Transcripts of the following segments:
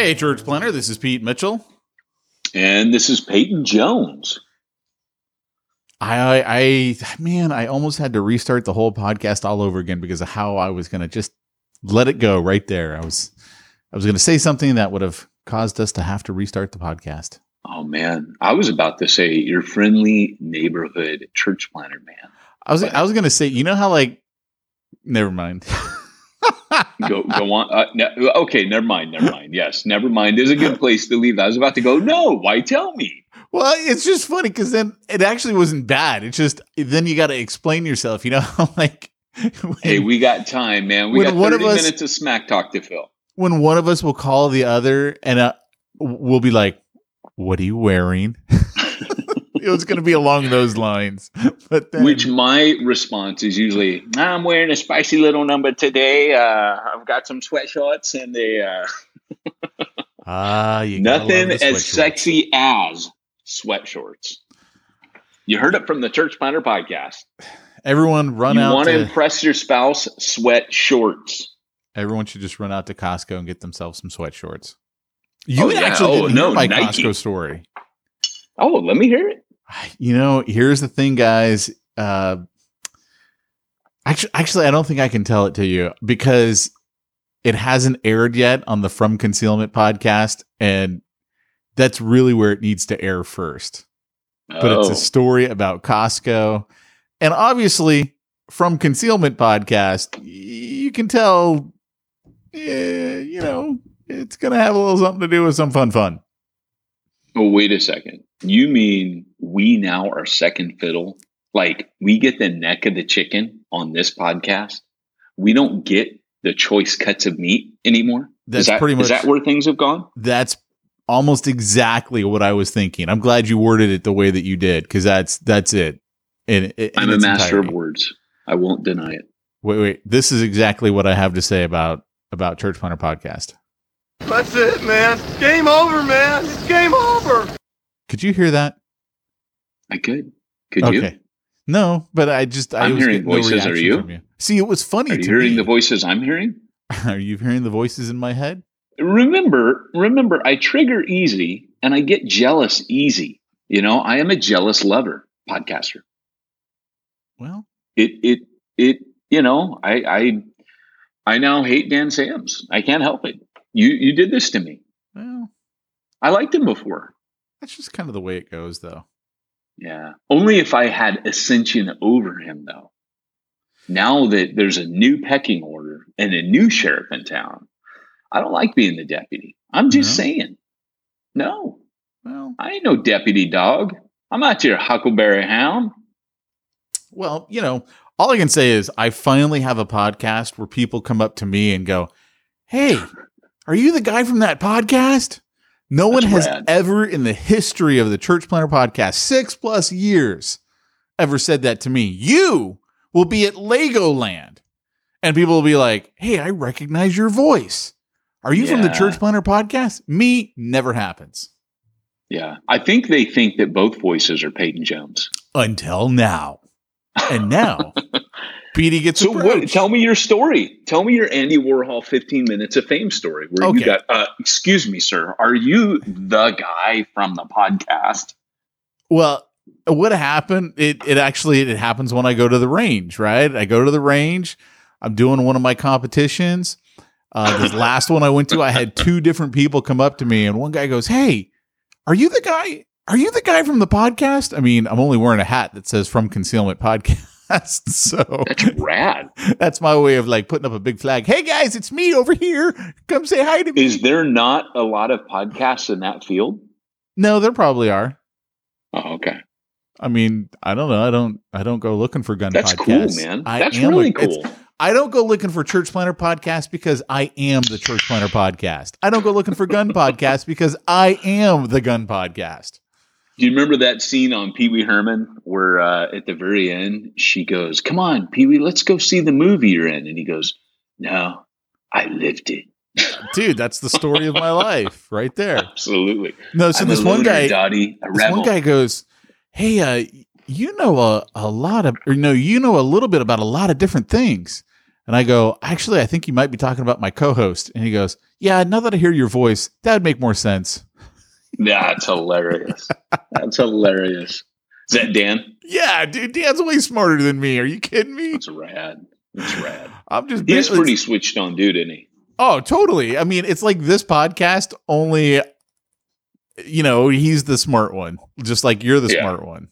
Hey, Church Planner. this is Pete Mitchell. And this is Peyton Jones. I, I, man, I almost had to restart the whole podcast all over again because of how I was going to just let it go right there. I was, I was going to say something that would have caused us to have to restart the podcast. Oh man, I was about to say your friendly neighborhood church planner man. I was, but, I was going to say, you know how like, never mind. go go on. Uh, okay, never mind. Never mind. Yes, never mind. There's a good place to leave. I was about to go. No, why tell me? Well, it's just funny because then it actually wasn't bad. It's just then you got to explain yourself. You know, like when, hey, we got time, man. We got thirty us, minutes of smack talk to fill. When one of us will call the other, and uh, we'll be like, "What are you wearing?" it was going to be along those lines. But then, which my response is usually, "I'm wearing a spicy little number today. Uh, I've got some sweatshorts and they." Uh, Ah, nothing as sexy as sweat shorts. You heard it from the Church Planter podcast. Everyone run you out. You want to impress your spouse? Sweat shorts. Everyone should just run out to Costco and get themselves some sweat shorts. You oh, yeah. actually oh, no, my Nike. Costco story. Oh, let me hear it. You know, here's the thing, guys. Uh, actually, actually, I don't think I can tell it to you because it hasn't aired yet on the From Concealment podcast, and that's really where it needs to air first. Oh. But it's a oh. story about Costco. And obviously, from Concealment Podcast, you can tell, eh, you know, it's going to have a little something to do with some fun fun. Oh, wait a second. You mean we now are second fiddle? Like we get the neck of the chicken on this podcast? We don't get the choice cuts of meat anymore? That's is that, pretty much. Is that where things have gone? That's almost exactly what I was thinking. I'm glad you worded it the way that you did because that's that's it. In, in I'm a master entirety. of words. I won't deny it. Wait, wait. This is exactly what I have to say about about Church Planter podcast. That's it, man. Game over, man. It's game over. Could you hear that? I could. Could okay. you? No, but I just I'm I hearing voices. Are you? you? See, it was funny. Are you hearing me. the voices I'm hearing? Are you hearing the voices in my head? remember, remember, I trigger easy and I get jealous easy. You know, I am a jealous lover podcaster. Well, it, it, it, you know, I, I, I now hate Dan Sams. I can't help it. You, you did this to me. Well, I liked him before. That's just kind of the way it goes, though. Yeah. Only if I had ascension over him, though. Now that there's a new pecking order and a new sheriff in town, I don't like being the deputy. I'm just no. saying. No. Well, I ain't no deputy dog. I'm not your Huckleberry Hound. Well, you know, all I can say is I finally have a podcast where people come up to me and go, Hey, are you the guy from that podcast? No one has rad. ever in the history of the Church Planter podcast, six plus years, ever said that to me. You will be at Legoland. And people will be like, Hey, I recognize your voice. Are you from the Church Planter podcast? Me, never happens. Yeah. I think they think that both voices are Peyton Jones. Until now. And now, Petey gets So what, tell me your story. Tell me your Andy Warhol 15 minutes of fame story where Okay. you got uh, excuse me, sir. Are you the guy from the podcast? Well, what happened? It it actually it happens when I go to the range, right? I go to the range. I'm doing one of my competitions. Uh, this last one I went to, I had two different people come up to me, and one guy goes, "Hey, are you the guy? Are you the guy from the podcast?" I mean, I'm only wearing a hat that says "From Concealment Podcast," so That's rad. that's my way of like putting up a big flag. Hey guys, it's me over here. Come say hi to me. Is there not a lot of podcasts in that field? no, there probably are. Oh, okay. I mean, I don't know. I don't. I don't go looking for gun That's podcasts. cool, man. I That's really cool. I don't go looking for Church Planter podcast because I am the Church Planter podcast. I don't go looking for gun podcast because I am the gun podcast. Do you remember that scene on Pee Wee Herman where uh, at the very end she goes, "Come on, Pee Wee, let's go see the movie you're in," and he goes, "No, I lived it." Dude, that's the story of my life right there. Absolutely. No, so I'm this one guy, Dottie, this rebel. one guy goes, "Hey, uh, you know a, a lot of, or no, you know a little bit about a lot of different things." And I go, "Actually, I think you might be talking about my co-host." And he goes, "Yeah, now that I hear your voice, that'd make more sense." That's hilarious. That's hilarious. Is that Dan? Yeah, dude, Dan's way smarter than me. Are you kidding me? That's rad. That's rad. I'm just He's pretty switched on, dude, isn't he? Oh, totally. I mean, it's like this podcast only you know, he's the smart one, just like you're the Yeah. smart one.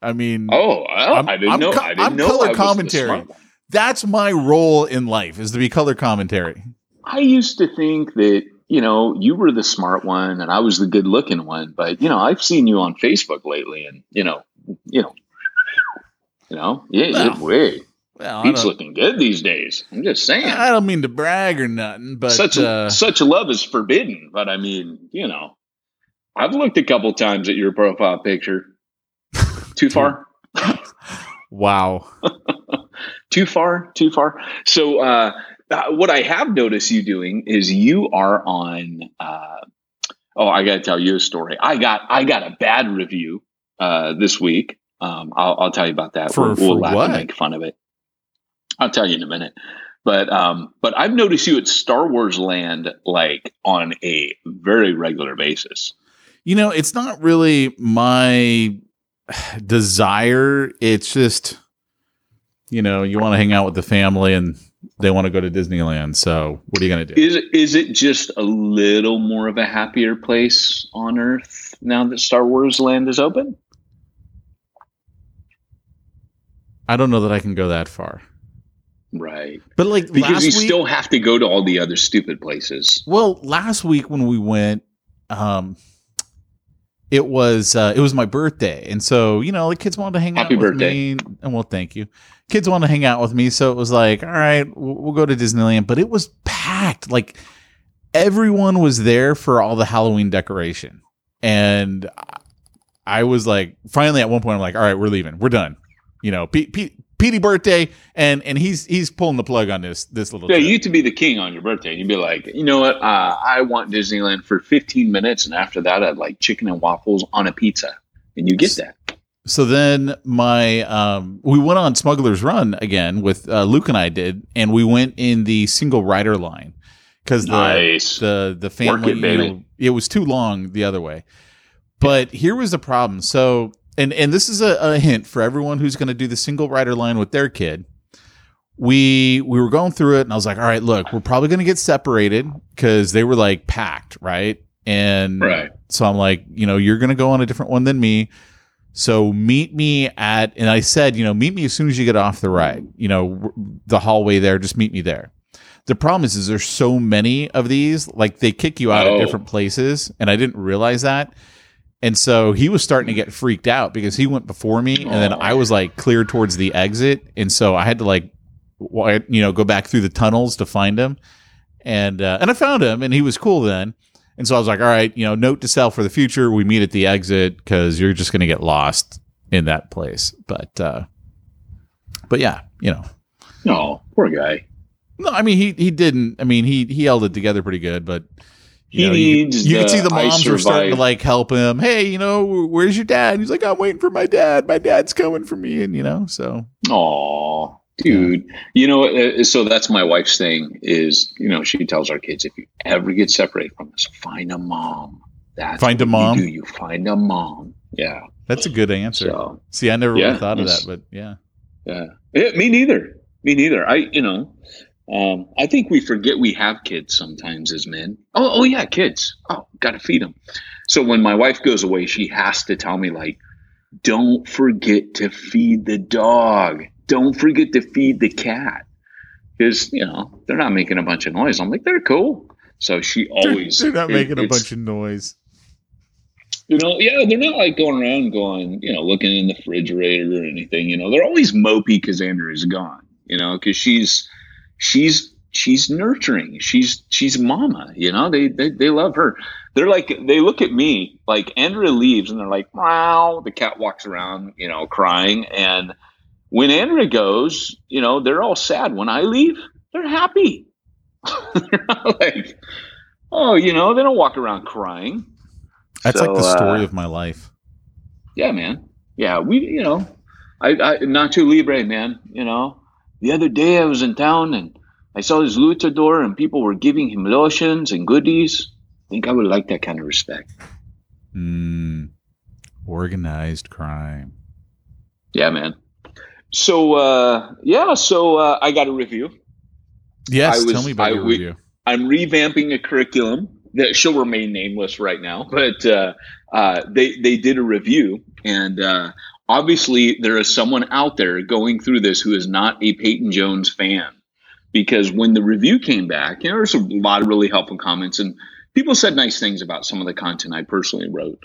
I mean, Oh, well, I'm- I didn't I'm know. I didn't I'm know. color I commentary. that's my role in life is to be color commentary. I used to think that you know you were the smart one and I was the good looking one, but you know I've seen you on Facebook lately, and you know, you know, you know, yeah, Well, yeah, way Well, Pete's looking good these days. I'm just saying. I don't mean to brag or nothing, but such uh, such a love is forbidden, but I mean, you know, I've looked a couple times at your profile picture. Too far? wow. too far too far so uh, uh, what i have noticed you doing is you are on uh, oh i gotta tell you a story. I got i got a bad review uh, this week. Um, I'll, I'll tell you about that. For- we'll, we'll for laugh what? and make fun of it. I'll tell you in a minute. But um, but i've noticed you at star wars land like on a very regular basis. You know, it's not really my desire. It's just, you know, you want to hang out with the family and they want to go to Disneyland. So what are you going to do? is is it just a little more of a happier place on earth now that star wars land is open I don't know that I can go that far. Right. But like Because last you week, still have to go to all the other stupid places. well, last week when we went, um, it was uh, it was my birthday, and so you know the kids wanted to hang Happy out with birthday. me. And well, thank you. Kids wanted to hang out with me, so it was like, all right, we'll, we'll go to Disneyland. But it was packed. Like everyone was there for all the Halloween decoration, and I was like, finally at one point, I'm like, all right, we're leaving. We're done. You know, Petey birthday, and and he's he's pulling the plug on this this little. Yeah, trip. you used to be the king on your birthday. You'd be like, you know what? Uh, I want Disneyland for 15 minutes, and after that, I'd like chicken and waffles on a pizza, and you get that. so then my um we went on Smuggler's Run again with uh, Luke and I did, and we went in the single rider line because the Nice. the the family it, you know, it was too long the other way. But here was the problem. So and and this is a, a hint for everyone who's going to do the single rider line with their kid. We we were going through it, and I was like, "All right, look, we're probably going to get separated because they were like packed, right?" And Right. so I'm like, you know, you're going to go on a different one than me. So meet me at, and I said, you know, meet me as soon as you get off the ride. You know, the hallway there. Just meet me there. The problem is, is there's so many of these. Like they kick you out Oh. at different places, and I didn't realize that. And so he was starting to get freaked out because he went before me, and then I was like clear towards the exit, and so I had to like, you know, go back through the tunnels to find him, and uh, and I found him, and he was cool then. And so I was like, all right, you know, note to self for the future: we meet at the exit because you're just going to get lost in that place. But uh, but yeah, you know, No, poor guy. no, I mean he he didn't. I mean he he held it together pretty good, but He you know, needs You, could the see the moms were starting to like help him. Hey, you know, where's your dad? He's like, I'm waiting for my dad. My dad's coming for me, and you know, so Oh, dude. You know, uh, so that's my wife's thing is, you know, she tells our kids, if you ever get separated from us, find a mom. That's Find a mom? You, do. you find a mom. Yeah. that's a good answer. So, see, I never really thought of that, but yeah, yeah. Yeah, Me neither. Me neither. I, you know, um, I think we forget we have kids sometimes as men. Oh, oh yeah, kids. Oh, got to feed them. So when my wife goes away, she has to tell me like, don't forget to feed the dog. Don't forget to feed the cat. Because, you know, they're not making a bunch of noise. I'm like, they're cool. So she always they're not it- making a bunch of noise. you know, yeah, they're not like going around going, you know, looking in the refrigerator or anything. You know, they're always mopey because Andrea's gone. You know, because she's she's she's nurturing. She's she's mama. You know, they they they love her. They're like they look at me like Andrea leaves and they're like, wow. The cat walks around, you know, crying. And when Andrea goes, you know, they're all sad. When I leave, they're happy. they're like, oh, you know, they don't walk around crying. That's So, like the story uh, of my life. Yeah, man. Yeah, we, you know, I, I Nacho Libre, man. You know, the other day I was in town and I saw this luchador and people were giving him lotions and goodies. I think I would like that kind of respect. Mm, organized crime. Yeah, man. So, uh, yeah, so uh, I got a review. Yes, was- tell me about I- your we- review. I'm revamping a curriculum that she'll remain nameless right now, but uh, uh, they they did a review, and uh, obviously there is someone out there going through this who is not a Peyton Jones fan, because when the review came back, you know, there's a lot of really helpful comments, and people said nice things about some of the content I personally wrote,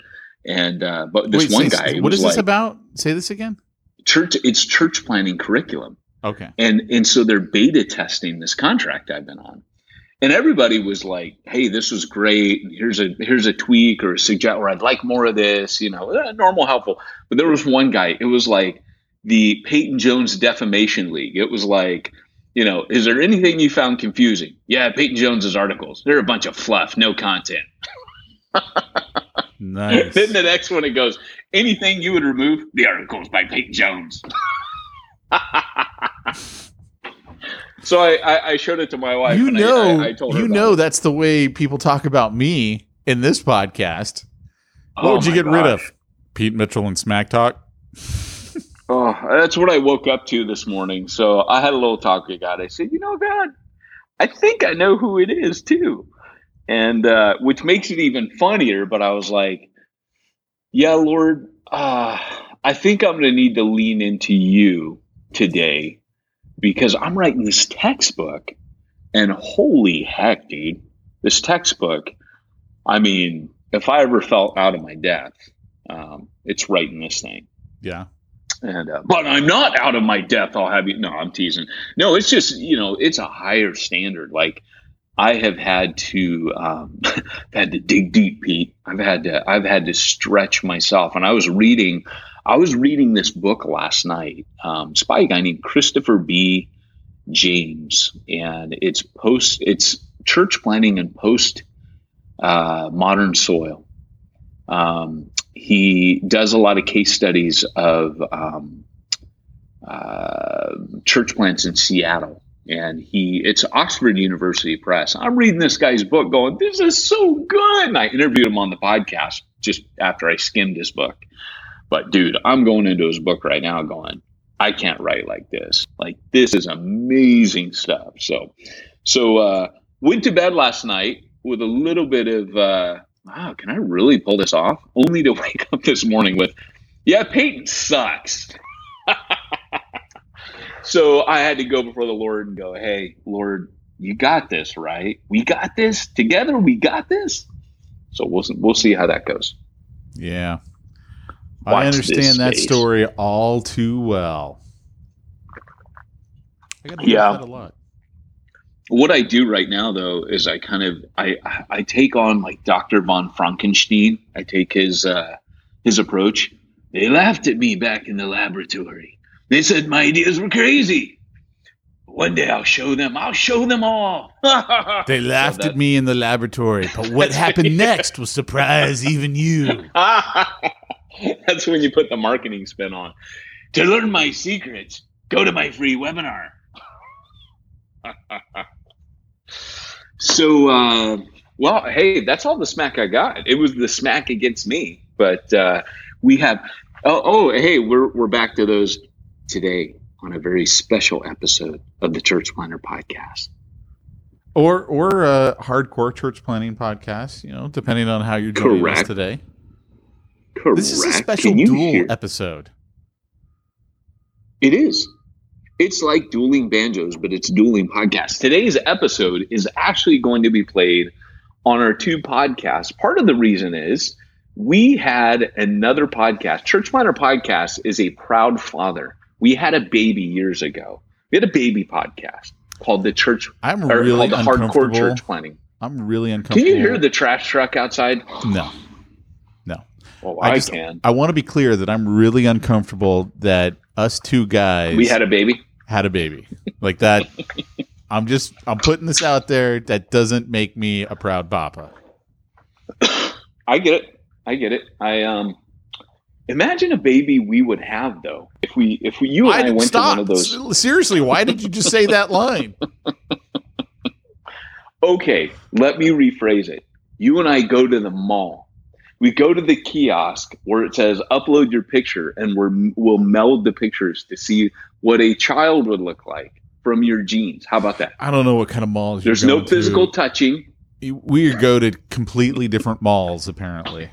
and uh, but this Wait, one say- guy, what is this about? Say this again. Church, it's church planting curriculum Okay. and and so they're beta testing this contract I've been on, and everybody was like, "Hey, this was great. Here's a here's a tweak or a suggest, or I'd like more of this." You know, eh, normal, helpful. But there was one guy. It was like the Peyton Jones Defamation League. It was like. You know, is there anything you found confusing? Yeah, Peyton Jones's articles. They're a bunch of fluff, no content. Nice. then the next one it goes, anything you would remove? The articles by Peyton Jones. so I, I, I showed it to my wife. you and know, I, I told her you know it. that's the way people talk about me in this podcast. What Oh would you get rid of? Pete Mitchell and Smack Talk. Oh, that's what I woke up to this morning. So I had a little talk with God. I said, you know, God, I think I know who it is too. And uh, which makes it even funnier. But I was like, yeah, Lord, uh, I think I'm going to need to lean into you today because I'm writing this textbook. And holy heck, dude, this textbook, I mean, if I ever felt out of my depth, um, it's writing this thing. Yeah. And uh, but I'm not out of my depth. I'll have you. No, I'm teasing. No, it's just you know, it's a higher standard. Like I have had to um, had to dig deep, Pete. I've had to I've had to stretch myself. And I was reading, I was reading this book last night. Um, it's by a guy named Christopher B. James, and it's post. It's church planting and post uh, modern soil. Um, he does a lot of case studies of um, uh, church plants in Seattle, and he it's Oxford University Press. I'm reading this guy's book, going, "This is so good." And I interviewed him on the podcast just after I skimmed his book. But dude, I'm going into his book right now, going, I can't write like this. Like this is amazing stuff. So, so uh, went to bed last night with a little bit of, uh, wow, can I really pull this off? Only to wake up this morning with, yeah, Peyton sucks. so I had to go before the Lord and go, hey, Lord, you got this, right? We got this together. We got this. So we'll we'll see how that goes. Yeah. I understand that space. story all too well. I Yeah. that a lot. What I do right now, though, is I kind of I I take on like Dr. von Frankenstein. I take his uh, his approach. They laughed at me back in the laboratory. They said my ideas were crazy. One day I'll show them. I'll show them all. They laughed at me in the laboratory, but what happened next will surprise even you. That's when you put the marketing spin on. To learn my secrets, go to my free webinar. so, uh, well, hey, that's all the smack I got. It was the smack against me, but uh, we have. Oh, oh, hey, we're we're back to those today on a very special episode of the Church Planter Podcast. Or or a hardcore church planting podcast, you know, depending on how you're doing today. Correct. This is a special dual hear- episode. It is. It's like dueling banjos, but it's dueling podcasts. Today's episode is actually going to be played on our two podcasts. Part of the reason is we had another podcast. Church Planter Podcast is a proud father. We had a baby years ago. We had a baby podcast called the Church I'm or really called the Hardcore. Church Planning. I'm really uncomfortable. Can you hear the trash truck outside? No. Well, I I, just- can. I want to be clear that I'm really uncomfortable that us two guys We had a baby. had a baby. Like that I'm just I'm putting this out there that doesn't make me a proud papa. I get it. I get it. I um imagine a baby we would have though. If we if we you and I, I went stop. to one of those Seriously, why did you just say that line? Okay, let me rephrase it. You and I go to the mall. We go to the kiosk where it says upload your picture and we're, we'll meld the pictures to see what a child would look like from your genes. How about that? I don't know what kind of malls There's you're no going to. physical touching. We go to completely different malls apparently.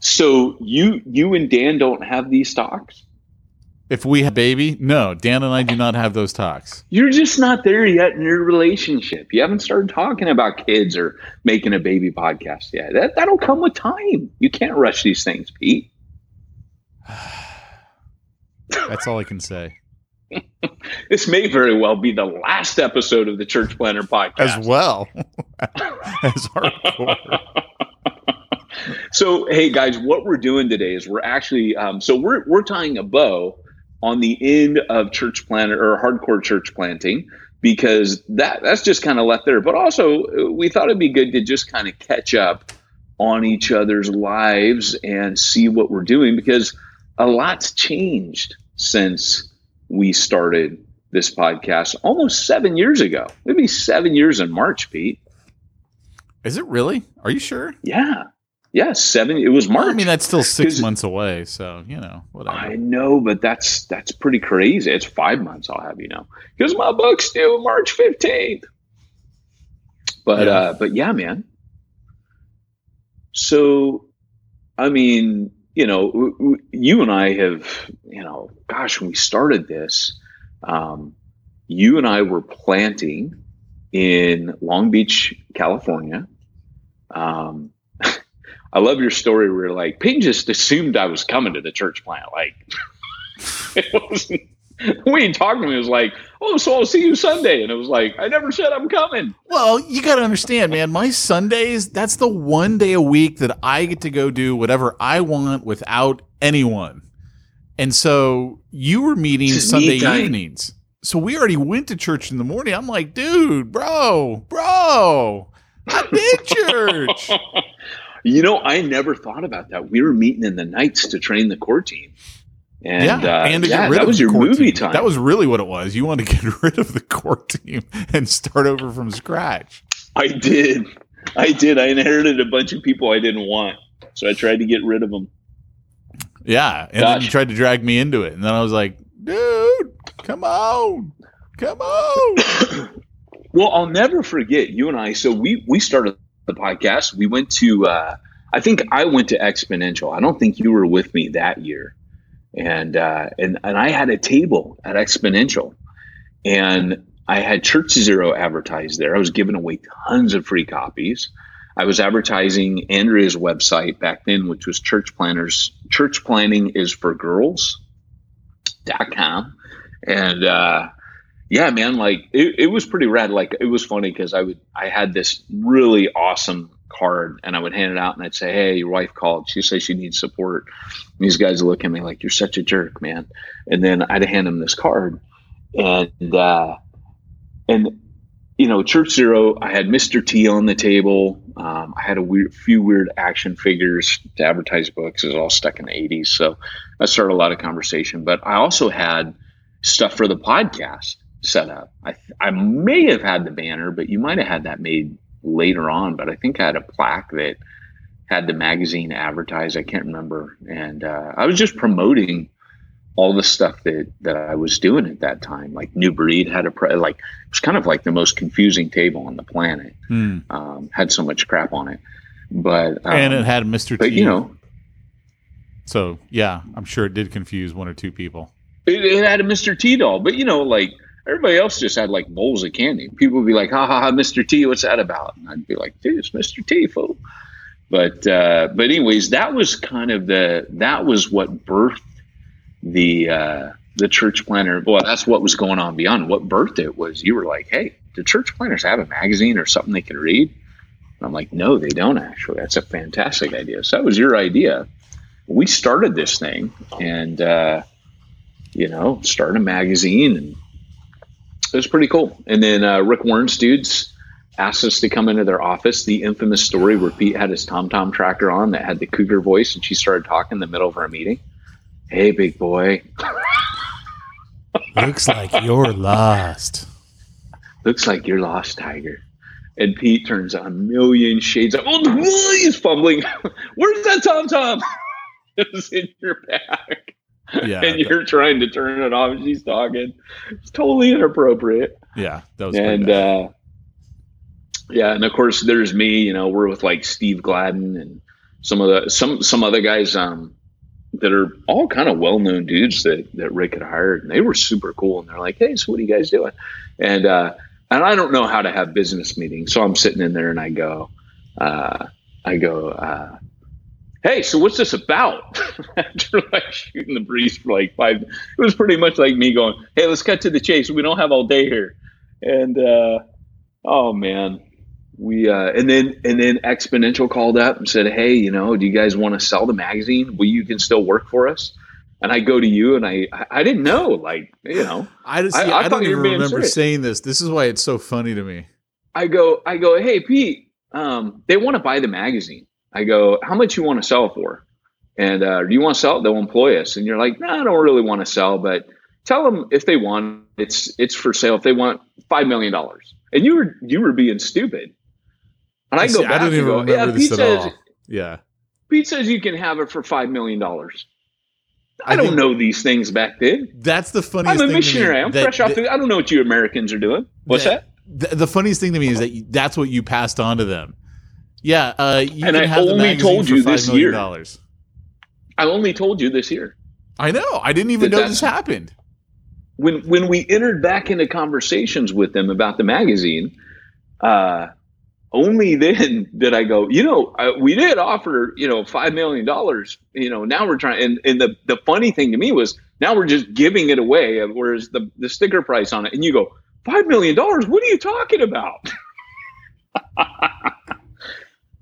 So you you and Dan don't have these talks? If we have a baby, no, Dan and I do not have those talks. You're just not there yet in your relationship. You haven't started talking about kids or making a baby podcast yet. That that'll come with time. You can't rush these things, Pete. That's all I can say. This may very well be the last episode of the Church Planter podcast. As well as hardcore. So, hey guys, what we're doing today is we're actually um, so we're we're tying a bow on the end of church planter or hardcore church planting because that that's just kind of left there. But also, we thought it'd be good to just kind of catch up on each other's lives and see what we're doing because a lot's changed since we started this podcast almost seven years ago. It'd be seven years in March, Pete. Is it really? Are you sure? Yeah. Yeah, seven. It was March. I mean, that's still six months away, so you know, whatever. I know, but that's that's pretty crazy. It's five months. I'll have you know, because my book's due March fifteenth. But Yeah. uh, but yeah, man. So, I mean, you know, w- w- you and I have, you know, gosh, when we started this, um, you and I were planting in Long Beach, California. Um, I love your story where like Peyton just assumed I was coming to the church plant. Like it wasn't when he talked to me, it was like, Oh, so I'll see you Sunday. And it was like, I never said I'm coming. Well, you got to understand, man. My Sundays, that's the one day a week that I get to go do whatever I want without anyone. And so you were meeting is Sunday evenings. So we already went to church in the morning. I'm like, dude, bro, bro, I did church. You know, I never thought about that. We were meeting in the nights to train the core team. And yeah, uh, and to yeah, get rid that of was your movie team. time. That was really what it was. You wanted to get rid of the core team and start over from scratch. I did. I did. I inherited a bunch of people I didn't want. So I tried to get rid of them. Yeah, and then you tried to drag me into it, and then I was like, dude, come on, come on. Well, I'll never forget you and I. So we we started the podcast. We went to. Uh, I think I went to Exponential. I don't think you were with me that year, and uh, and and I had a table at Exponential, and I had Church Zero advertised there. I was giving away tons of free copies. I was advertising Andrea's website back then, which was Church Planners. Church Planning is for Girls. Dot com, and uh, yeah, man, like it, it was pretty rad. Like it was funny because I would I had this really awesome card and I would hand it out and I'd say, Hey, your wife called. She says she needs support. And these guys look at me like, You're such a jerk, man. And then I'd hand them this card. And uh and you know, Church Zero, I had Mr. T on the table. Um, I had a weird, few weird action figures to advertise books. It was all stuck in the 80s. So that started a lot of conversation. But I also had stuff for the podcast set up. I, I may have had the banner, but you might have had that made later on. But I think I had a plaque that had the magazine advertised. I can't remember. And uh, I was just promoting all the stuff that that I was doing at that time. Like New Breed had a pre- like it was kind of like the most confusing table on the planet. Hmm. Um, had so much crap on it, but um, and it had Mr. but T. you know so yeah, I'm sure it did confuse one or two people. it, it had a Mr. T doll. But you know like everybody else just had like bowls of candy. People would be like, "Ha ha ha, Mr. T, what's that about?" And I'd be like, "Dude, it's Mr. T, fool." But uh, but anyways, that was kind of the that was what birthed the uh, the church planner. Well, that's what was going on beyond. What birthed it was you were like, "Hey, do church planners have a magazine or something they can read?" And I'm like, "No, they don't actually. That's a fantastic idea." So that was your idea. We started this thing, and uh, you know, started a magazine, and it was pretty cool. And then uh, Rick Warren's dudes asked us to come into their office. The infamous story where Pete had his Tom Tom tracker on that had the cougar voice, and she started talking in the middle of our meeting. Hey, big boy. Looks like you're lost. Looks like you're lost, Tiger. And Pete turns on a million shades of. Oh, he's fumbling. Where's that Tom Tom? it's in your bag. Yeah, and you're trying to turn it off. She's talking. It's totally inappropriate. yeah, that was and uh, yeah, and of course there's me. You know, we're with like Steve Gladen and some of the some some other guys um, that are all kind of well known dudes that that Rick had hired, and they were super cool. And they're like, "Hey, so what are you guys doing?" And uh, and I don't know how to have business meetings, so I'm sitting in there and I go, uh, I go. Uh, Hey, so what's this about? After like shooting the breeze for like five, it was pretty much like me going, "Hey, let's cut to the chase. We don't have all day here." And uh, oh man, we uh, and then and then Exponential called up and said, "Hey, you know, do you guys want to sell the magazine? Well, you can still work for us." And I go to you, and I I- didn't know, like you know, I just I- I I, don't even remember serious. saying this. This is why it's so funny to me. I go I go, "Hey, Pete, um, they want to buy the magazine." I go, "How much you want to sell for?" And uh, do you want to sell? They'll employ us. And you're like, "No, I don't really want to sell, but tell them if they want, it's it's for sale. If they want five million dollars." And you were you were being stupid. And I go See, back I don't even go, remember "Yeah, this Pete at says all. Yeah, Pete says you can have it for five million dollars." I, I don't know these things back then. that's the funniest. I'm a thing to me, missionary. I'm that- fresh off the. I don't know what you Americans are doing. What's that? The, the funniest thing to me is that you, that's what you passed on to them. Yeah, uh, you And can I have only told you this year. dollars. I only told you this year. I know. I didn't even That know this happened. when when we entered back into conversations with them about the magazine, uh, only then did I go. You know, uh, we did offer you know five million dollars. You know, now we're trying. And, and the the funny thing to me was now we're just giving it away. Whereas the the sticker price on it, and you go five million dollars. What are you talking about?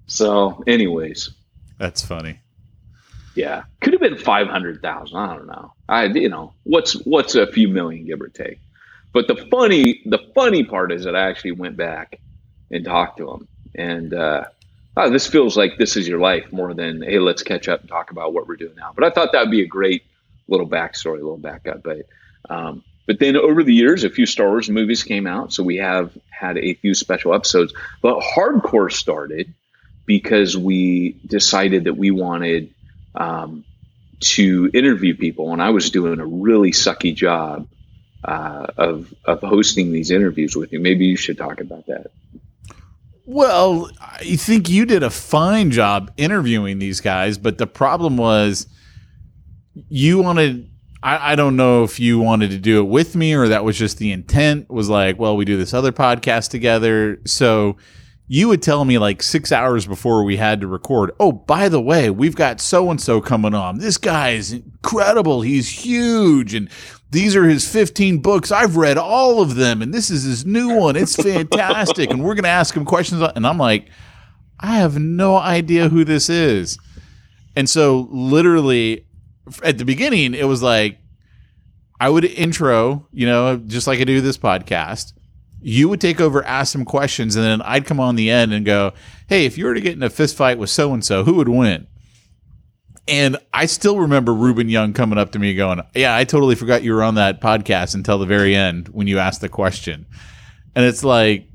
so, anyways, That's funny. yeah, could have been five hundred thousand. I don't know. I you know what's what's a few million give or take. But the funny the funny part is that I actually went back and talked to him, and uh, oh, this feels like this is your life more than hey, let's catch up and talk about what we're doing now. But I thought that would be a great little backstory, a little backup. But um, but then over the years, a few Star Wars movies came out, so we have had a few special episodes. But hardcore started because we decided that we wanted um, to interview people, and I was doing a really sucky job uh, of of hosting these interviews with you. Maybe you should talk about that. Well, I think you did a fine job interviewing these guys, but the problem was you wanted. I, I don't know if you wanted to do it with me or that was just the intent. Was like, well, we do this other podcast together, so you would tell me like six hours before we had to record, oh, by the way, we've got so and so coming on. This guy is incredible. He's huge. And these are his 15 books. I've read all of them. And this is his new one. It's fantastic. and we're going to ask him questions. And I'm like, I have no idea who this is. And so, literally, at the beginning, it was like, I would intro, you know, just like I do this podcast you would take over, ask some questions, and then I'd come on the end and go, "Hey, if you were to get in a fist fight with so and so, who would win?" And I still remember Ruben Young coming up to me going, "Yeah, I totally forgot you were on that podcast until the very end when you asked the question." And it's like,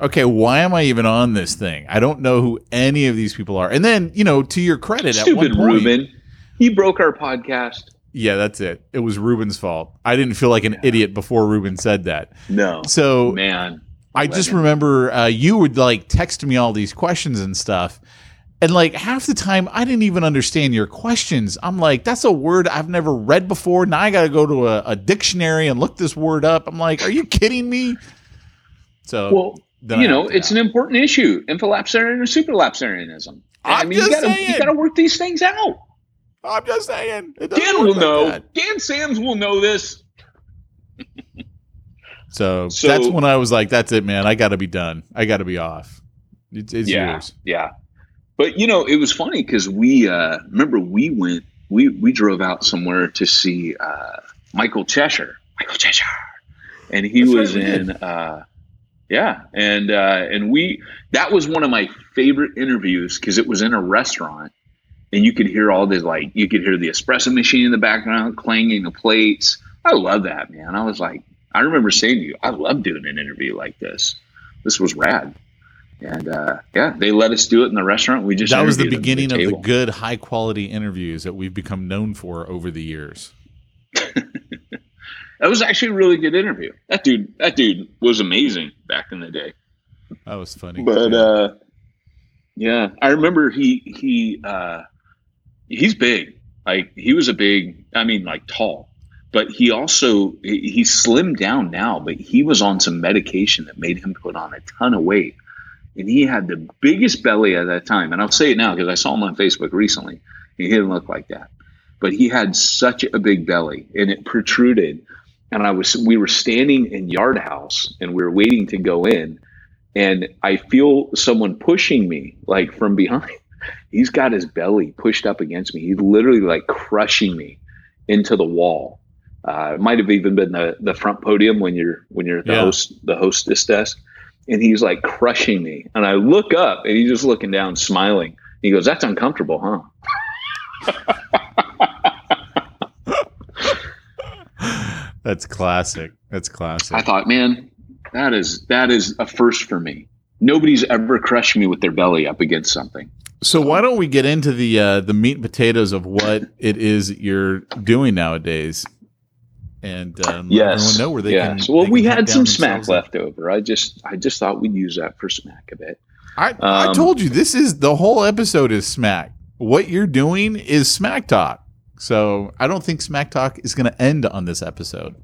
okay, why am I even on this thing? I don't know who any of these people are. And then, you know, to your credit, Stupid at one point, Ruben. He broke our podcast. Yeah, that's it. It was Ruben's fault. I didn't feel like an idiot before Ruben said that. No. So Man. I just Legend. remember uh, you would like text me all these questions and stuff. And like half the time, I didn't even understand your questions. I'm like, that's a word I've never read before. Now I got to go to a, a dictionary and look this word up. I'm like, are you kidding me? So, Well, you I know, it's out. an important issue. Infralapsarian and supralapsarianism. I I'm mean, just you gotta work these things out. I'm just saying. Dan will like know. that. Dan Sams will know this. So, So- that's when I was like, that's it, man. I got to be done. I got to be off. It's, it's yeah, yours. yeah. But you know, it was funny because we uh, remember we went, we we drove out somewhere to see uh, Michael Cheshire, Michael Cheshire, and he That's was in, uh, yeah, and uh, and we that was one of my favorite interviews because it was in a restaurant, and you could hear all this like you could hear the espresso machine in the background clanging the plates. I love that man. I was like, I remember saying to you, I love doing an interview like this. This was rad. And uh, yeah, they let us do it in the restaurant. We just That was the interviewed them at beginning of the good, high quality interviews that we've become known for over the years. That was actually a really good interview. That dude, that dude was amazing back in the day. That was funny. But Yeah. uh, yeah, I remember he he uh, he's big. Like he was a big. I mean, like tall. But he also he slimmed down now. But he was on some medication that made him put on a ton of weight, and he had the biggest belly at that time. And I'll say it now because I saw him on Facebook recently. He didn't look like that, but he had such a big belly, and it protruded. And I was we were standing in Yard House, and we were waiting to go in and I feel someone pushing me like from behind. He's got his belly pushed up against me. He's literally like crushing me into the wall. Uh, it might have even been the, the front podium when you're when you're at the Yeah. host the hostess desk, and he's like crushing me. And I look up, and he's just looking down, smiling. He goes, "That's uncomfortable, huh?" That's classic. That's classic. I thought, man, that is that is a first for me. Nobody's ever crushed me with their belly up against something. So why don't we get into the uh, the meat and potatoes of what it is you're doing nowadays, and um, let everyone know where they yes. can. Well, they we had some smack left over. I just, I just thought we'd use that for smack a bit. I, I Um, told you this is the whole episode is smack. What you're doing is smack talk. So I don't think smack talk is going to end on this episode.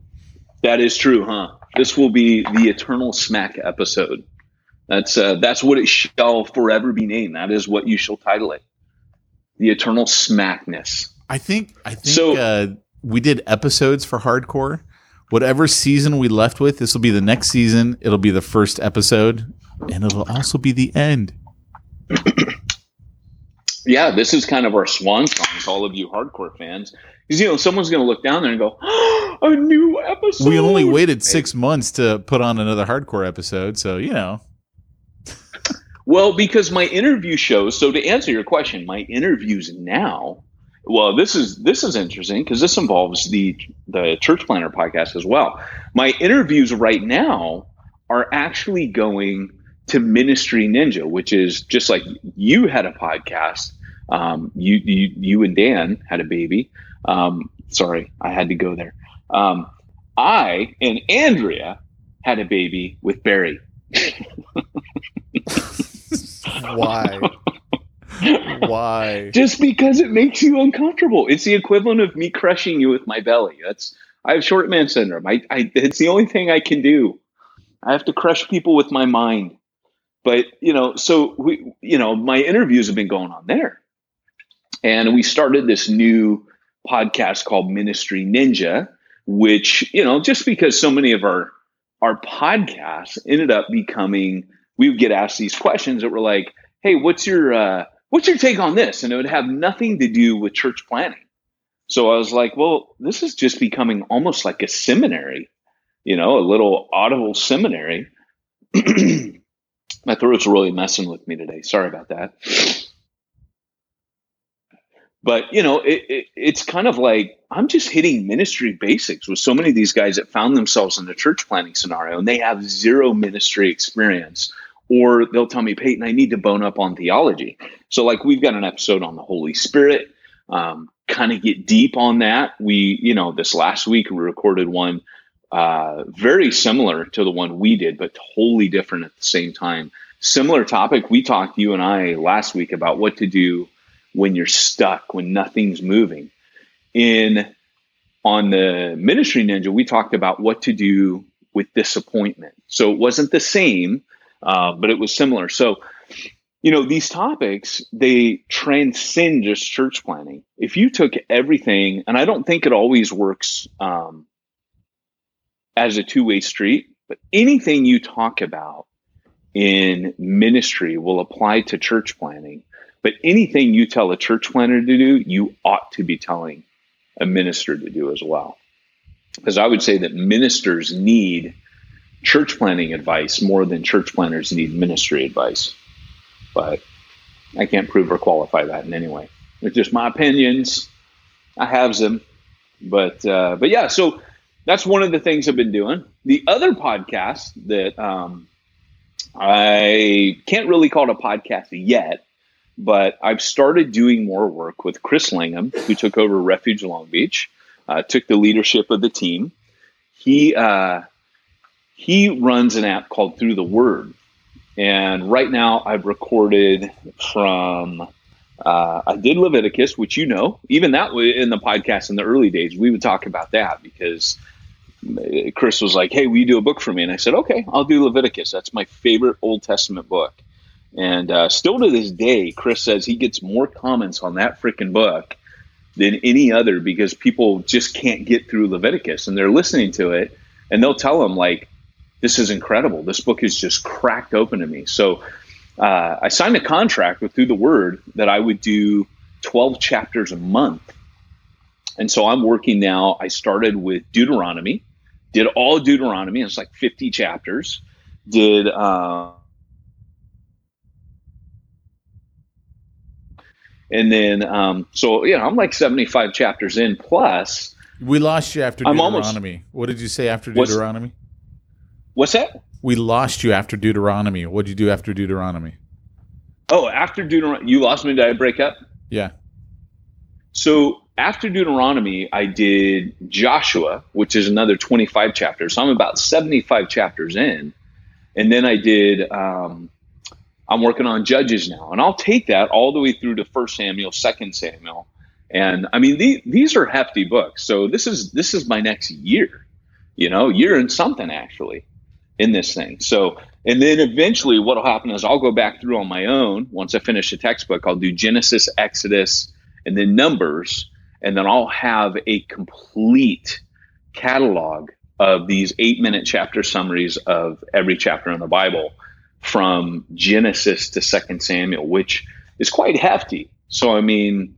That is true, huh? This will be the eternal smack episode. That's uh, that's what it shall forever be named. That is what you shall title it. The eternal smackness. I think I think So- uh, we did episodes for hardcore. Whatever season we left with, this will be the next season. It'll be the first episode, and it'll also be the end. Yeah, this is kind of our swan song to all of you hardcore fans. Because you know, someone's going to look down there and go, "A new episode." We only waited six months to put on another hardcore episode, so you know. Well, because my interview shows. So to answer your question, my interviews now. Well, this is this is interesting because this involves the the Church Planter podcast as well. My interviews right now are actually going to Ministry Ninja, which is just like you had a podcast. Um, you, you you and Dan had a baby. Um, sorry, I had to go there. Um, I and Andrea had a baby with Barry. Why? Why? just because it makes you uncomfortable. It's the equivalent of me crushing you with my belly. That's I have short man syndrome. I, I it's the only thing I can do. I have to crush people with my mind but you know, so we, you know, my interviews have been going on there, and we started this new podcast called Ministry Ninja, which you know, just because so many of our our podcasts ended up becoming, we would get asked these questions that were like, "Hey, what's your uh, what's your take on this?" And it would have nothing to do with church planting. So I was like, "Well, this is just becoming almost like a seminary, you know, a little audible seminary." My throat's really messing with me today. Sorry about that. But you know, it, it, it's kind of like I'm just hitting ministry basics with so many of these guys that found themselves in the church planting scenario, and they have zero ministry experience. Or they'll tell me, Peyton, I need to bone up on theology. So, like, we've got an episode on the Holy Spirit. Um, kind of get deep on that. We, you know, this last week we recorded one uh, very similar to the one we did, but totally different at the same time. Similar topic. We talked, you and I, last week about what to do when you're stuck, when nothing's moving. In on the ministry ninja, we talked about what to do with disappointment. So it wasn't the same, uh, but it was similar. So, you know, these topics they transcend just church planting. If you took everything, and I don't think it always works um, as a two way street, but anything you talk about in ministry will apply to church planting. But anything you tell a church planter to do, you ought to be telling a minister to do as well. Because I would say that ministers need church planting advice more than church planters need ministry advice. But I can't prove or qualify that in any way. It's just my opinions. I have them. But uh, but yeah, so that's one of the things I've been doing. The other podcast that um, I can't really call it a podcast yet, but I've started doing more work with Chris Langham, who took over Refuge Long Beach, uh, took the leadership of the team. He uh, he runs an app called Through the Word, and right now I've recorded from. Uh, I did Leviticus, which you know, even that in the podcast in the early days, we would talk about that because Chris was like, "Hey, will you do a book for me?" And I said, "Okay, I'll do Leviticus. That's my favorite Old Testament book." And uh, still to this day, Chris says he gets more comments on that freaking book than any other because people just can't get through Leviticus and they're listening to it and they'll tell him like, "This is incredible. This book is just cracked open to me." So uh, I signed a contract with Through the Word that I would do 12 chapters a month. And so I'm working now. I started with Deuteronomy, did all Deuteronomy. It's like 50 chapters. Did uh, and then um, so yeah, I'm like 75 chapters in plus. We lost you after Deuteronomy. almost- what did you say after Deuteronomy? What's that? We lost you after Deuteronomy. What did you do after Deuteronomy? Oh, after Deuteronomy, you lost me. Did I break up? Yeah. So after Deuteronomy, I did Joshua, which is another 25 chapters. So I'm about 75 chapters in. And then I did, um, I'm working on Judges now. And I'll take that all the way through to First Samuel, Second Samuel. And I mean, the, these are hefty books. So this is, this is my next year, you know, year and something actually in this thing. So, and then eventually what will happen is I'll go back through on my own. Once I finish the textbook, I'll do Genesis, Exodus, and then Numbers. And then I'll have a complete catalog of these eight minute chapter summaries of every chapter in the Bible from Genesis to Second Samuel, which is quite hefty. So, I mean,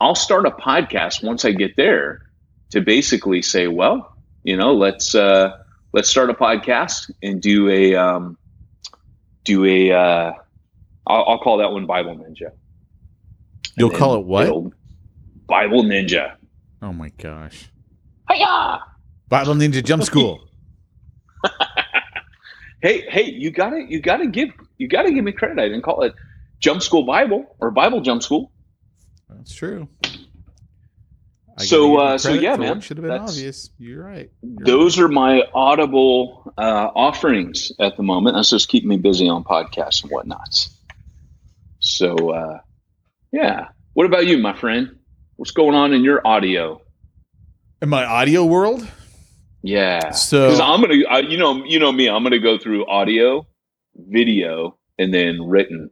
I'll start a podcast once I get there to basically say, well, you know, let's, uh, let's start a podcast and do a um, do a uh, I'll, I'll call that one Bible Ninja. You'll call it what? Bible Ninja. Oh my gosh. Hiya! Bible Ninja Jump School. Hey, hey, you gotta you gotta give you gotta give me credit. I didn't call it Jump School Bible or Bible Jump School. That's true. I So, gotta give you uh, so yeah, man, Should have been that's- obvious. You're right. You're Those are my audible uh, offerings at the moment. That's just keeping me busy on podcasts and whatnots. So, uh, yeah. What about you, my friend? What's going on in your audio? In my audio world, Yeah. So- I'm gonna, I, you know, you know me, I'm gonna go through audio, video, and then written?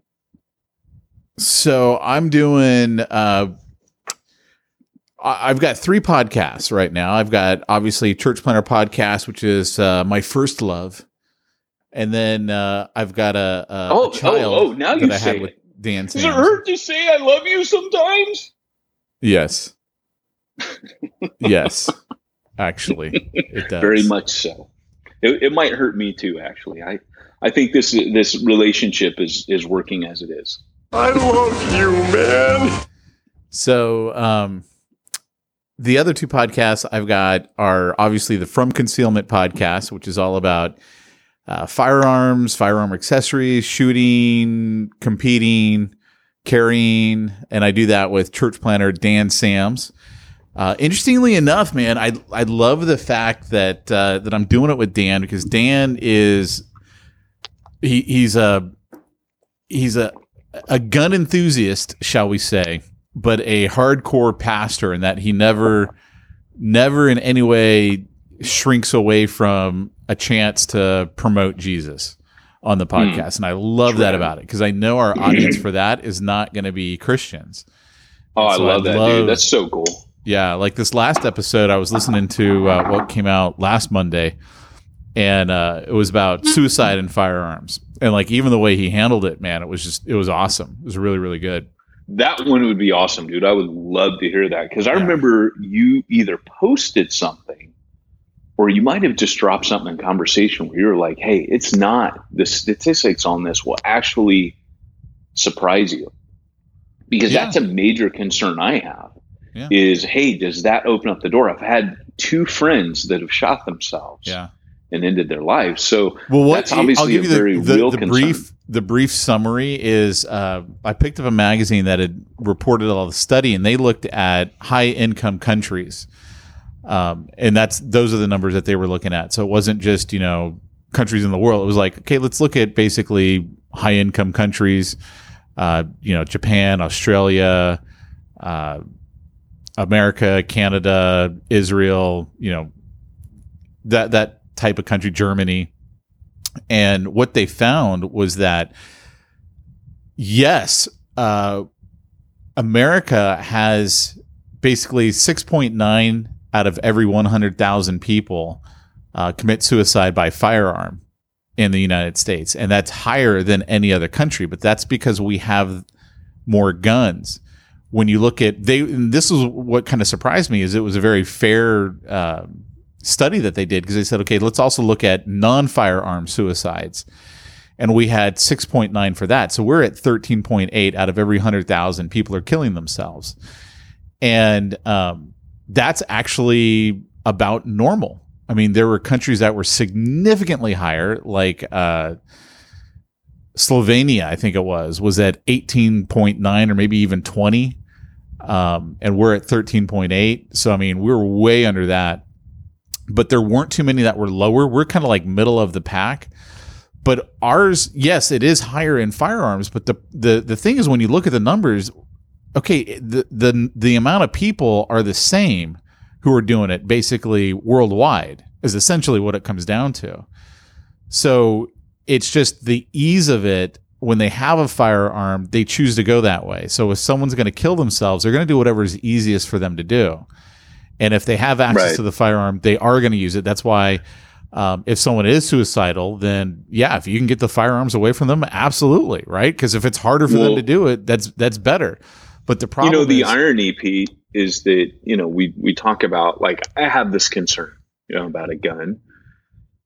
So I'm doing. Uh, I- I've got three podcasts right now. I've got obviously Church Planter podcast, which is uh, my first love, and then uh, I've got a, a, Oh, a child oh, oh, now that you I say had with it. Dan. Does it hurt to say I love you sometimes? Yes. yes. Actually, it does. Very much so. It, it might hurt me too. Actually, I I think this this relationship is is working as it is. I love you, man. So, um, the other two podcasts I've got are obviously the From Concealment podcast, which is all about uh, firearms, firearm accessories, shooting, competing, carrying, and I do that with church planter Dan Sams. Uh, interestingly enough, man, I I love the fact that uh, that I'm doing it with Dan because Dan is he he's a he's a a gun enthusiast, shall we say, but a hardcore pastor and that he never never in any way shrinks away from a chance to promote Jesus on the podcast. And I love that about it because I know our audience for that is not going to be Christians. Oh, I love I that, love- dude. That's so cool. Yeah, like this last episode, I was listening to uh, what came out last Monday, and uh, it was about suicide and firearms. And like even the way he handled it, man, it was just it was awesome. It was really really good. That one would be awesome, dude. I would love to hear that because I Yeah. remember you either posted something or you might have just dropped something in conversation where you were like, hey, it's not the statistics on this will actually surprise you. Because Yeah. that's a major concern I have. Yeah. Is hey, does that open up the door? I've had two friends that have shot themselves Yeah. and ended their lives. So Well, what that's obviously a very the, real the concern. brief the brief summary is uh, I picked up a magazine that had reported all the study, and they looked at high income countries, um, and that's those are the numbers that they were looking at. So it wasn't just you know countries in the world. It was like okay, let's look at basically high income countries, uh, you know, Japan, Australia. Uh, America, Canada, Israel, you know, that that type of country, Germany. And what they found was that yes, uh, America has basically 6.9 out of every 100,000 people uh, commit suicide by firearm in the United States. And that's higher than any other country, but that's because we have more guns. When you look at they, this is what kind of surprised me is it was a very fair um, study that they did because they said, okay, let's also look at non-firearm suicides, and we had 6.9 for that. So we're at 13.8 out of every 100,000 people are killing themselves, and um, that's actually about normal. I mean, there were countries that were significantly higher, like uh, Slovenia, I think it was, was at 18.9 or maybe even 20. Um, and we're at 13.8. So, I mean, we're way under that. But there weren't too many that were lower. We're kind of like middle of the pack. But ours, yes, it is higher in firearms. But the, the, the thing is, when you look at the numbers, okay, the, the, the amount of people are the same who are doing it basically worldwide, is essentially what it comes down to. So it's just the ease of it when they have a firearm, they choose to go that way. So if someone's going to kill themselves, they're going to do whatever is easiest for them to do. And if they have access Right. to the firearm, they are going to use it. That's why um, if someone is suicidal, then yeah, if you can get the firearms away from them, absolutely, right? Because if it's harder for them to do it, that's that's better. But the problem, you know the is, irony pete is that you know we we talk about like i have this concern you know about a gun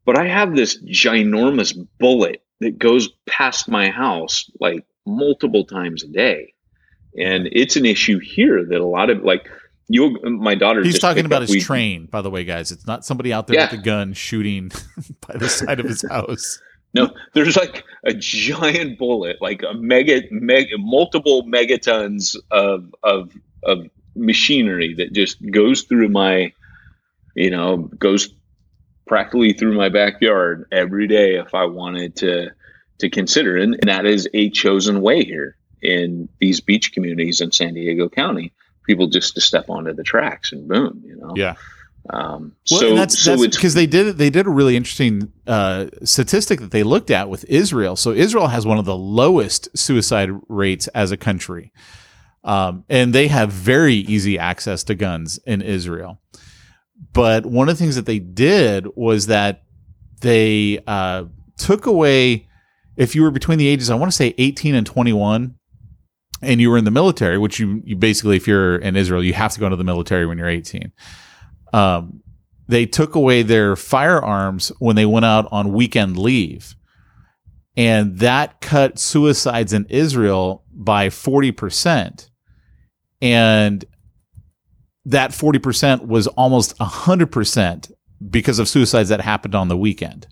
but i have this ginormous bullet that goes past my house like multiple times a day and it's an issue here that a lot of like you my daughter He's talking about his we- train, by the way, guys. It's not somebody out there Yeah. with a gun shooting by the side of his house. No, there's like a giant bullet, like a mega, mega, multiple megatons of of of machinery that just goes through my, you know, goes practically through my backyard every day if I wanted to to consider, and, and that is a chosen way here in these beach communities in San Diego County. People just to step onto the tracks and boom, you know. Yeah. Um, Well, so that's so because they did they did a really interesting uh, statistic that they looked at with Israel. So Israel has one of the lowest suicide rates as a country, um, and they have very easy access to guns in Israel. But one of the things that they did was that they uh, took away if you were between the ages I want to say 18 and 21 and you were in the military which you you basically if you're in Israel you have to go into the military when you're 18 um, they took away their firearms when they went out on weekend leave. And that cut suicides in Israel by 40%. And that 40% was almost 100% because of suicides that happened on the weekend.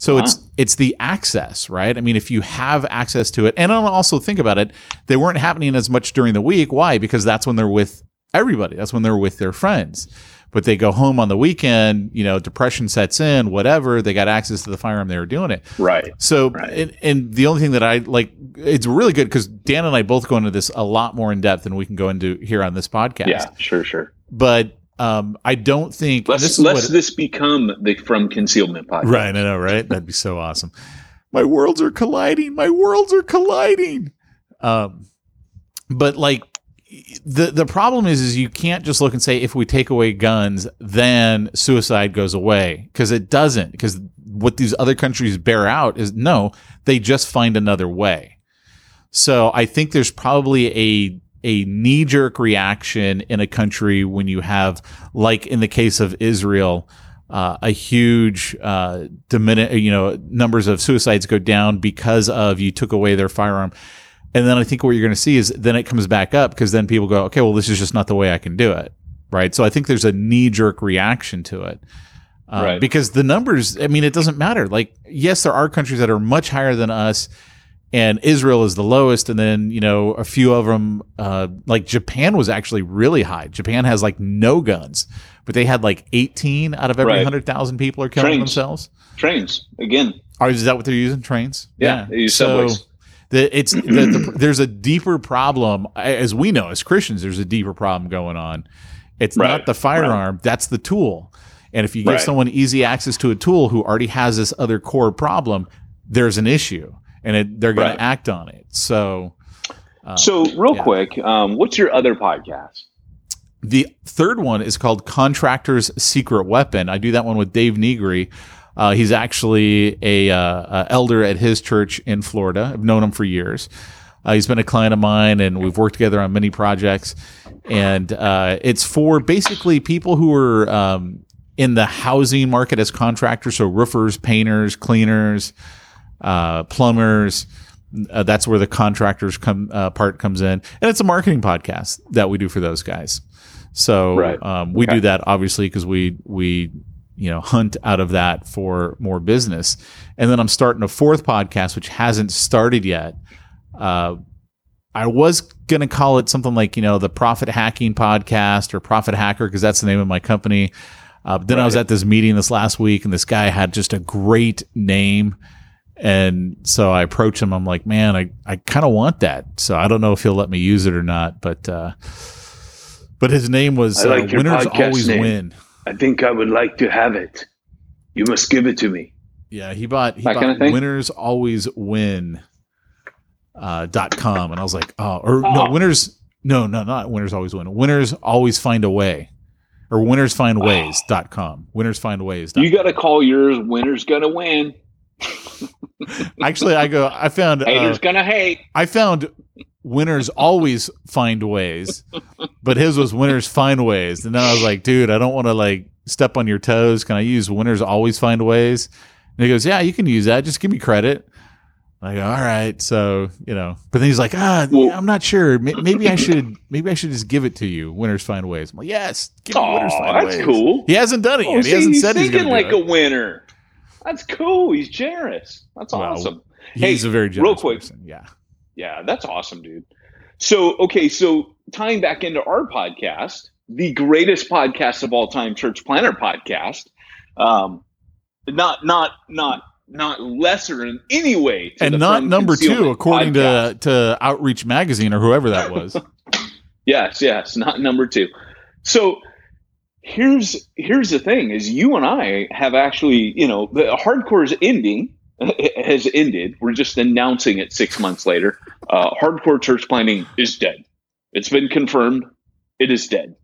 So Wow. it's it's the access, right? I mean, if you have access to it, and I'll also think about it, they weren't happening as much during the week. Why? Because that's when they're with everybody. That's when they're with their friends. But they go home on the weekend, you know, depression sets in, whatever. They got access to the firearm, they were doing it. right. So, Right. and, and the only thing that I like, it's really good because Dan and I both go into this a lot more in depth than we can go into here on this podcast. Yeah, sure, sure. But um, I don't think Let's this let's what- this become the from concealment podcast. Right, I know, right? That'd be so awesome. My worlds are colliding. My worlds are colliding. Um, but like the the problem is, is you can't just look and say if we take away guns, then suicide goes away because it doesn't. Because what these other countries bear out is no, they just find another way. So I think there's probably a a knee jerk reaction in a country when you have, like in the case of Israel, uh, a huge uh, dimini- you know numbers of suicides go down because of you took away their firearm. And then I think what you're going to see is then it comes back up because then people go, okay, well, this is just not the way I can do it. Right. So I think there's a knee jerk reaction to it. Uh, Right. Because the numbers, I mean, it doesn't matter. Like, yes, there are countries that are much higher than us, and Israel is the lowest. And then, you know, a few of them, uh, like Japan was actually really high. Japan has like no guns, but they had like 18 out of every Right. 100,000 people are killing Trains. themselves. Trains again. Oh, is that what they're using? Trains? Yeah, they use subways. The, it's the, the, there's a deeper problem, as we know as Christians. There's a deeper problem going on. It's Right, not the firearm; that's the tool. And if you give Right. someone easy access to a tool who already has this other core problem, there's an issue, and it, they're going Right. to act on it. So, uh, So real yeah. quick, um, what's your other podcast? The third one is called Contractor's Secret Weapon. I do that one with Dave Negri. Uh, he's actually a, uh, uh, elder at his church in Florida. I've known him for years. Uh, he's been a client of mine, and we've worked together on many projects. And uh, it's for basically people who are um, in the housing market as contractors, so roofers, painters, cleaners, uh, plumbers. Uh, that's where the contractors come uh, part comes in, and it's a marketing podcast that we do for those guys. So Right. um, we Okay. do that obviously because we we you know hunt out of that for more business, and then I'm starting a fourth podcast which hasn't started yet. Uh, I was gonna call it something like you know the Profit Hacking Podcast or Profit Hacker because that's the name of my company. Uh, but then I was at this meeting this last week, and this guy had just a great name. And so I approach him. I'm like, man, I, I kind of want that. So I don't know if he'll let me use it or not. But uh, but his name was I like uh, your Winners Always name. Win. I think I would like to have it. You must give it to me. Yeah, he bought he That bought kind of? Winners Always Win uh, dot com, and I was like, oh, or no, Oh. winners, no, no, not winners always win. Winners always find a way, or winners find ways dot com. Winners find ways. You got to call yours. Winner's gonna win. Actually, I go. I found. Haters Uh, gonna hate. I found winners always find ways, but his was winners find ways. And then I was like, dude, I don't want to like step on your toes. Can I use winners always find ways? And he goes, yeah, you can use that. Just give me credit. I go, all right. So, you know, but then he's like, ah, Well- I'm not sure. Maybe I should, maybe I should just give it to you. Winners find ways. I'm like, yes, give me winners find that's ways. cool. He hasn't done it Oh, yet. see, he hasn't he's said he's thinking going like a winner. That's cool. He's generous. That's Well, awesome. He's Hey, a very generous real quick. person. Yeah. Yeah, that's awesome, dude. So, okay, so tying back into our podcast, the greatest podcast of all time, Church Planter podcast, um, not not not not lesser in any way, to And not number two, according podcast. to, to Outreach Magazine or whoever that was. Yes, yes, not number two. So here's here's the thing: is you and I have actually, you know, the hardcore is ending has ended. We're just announcing it six months later. Uh, hardcore church planting is dead. It's been confirmed. It is dead.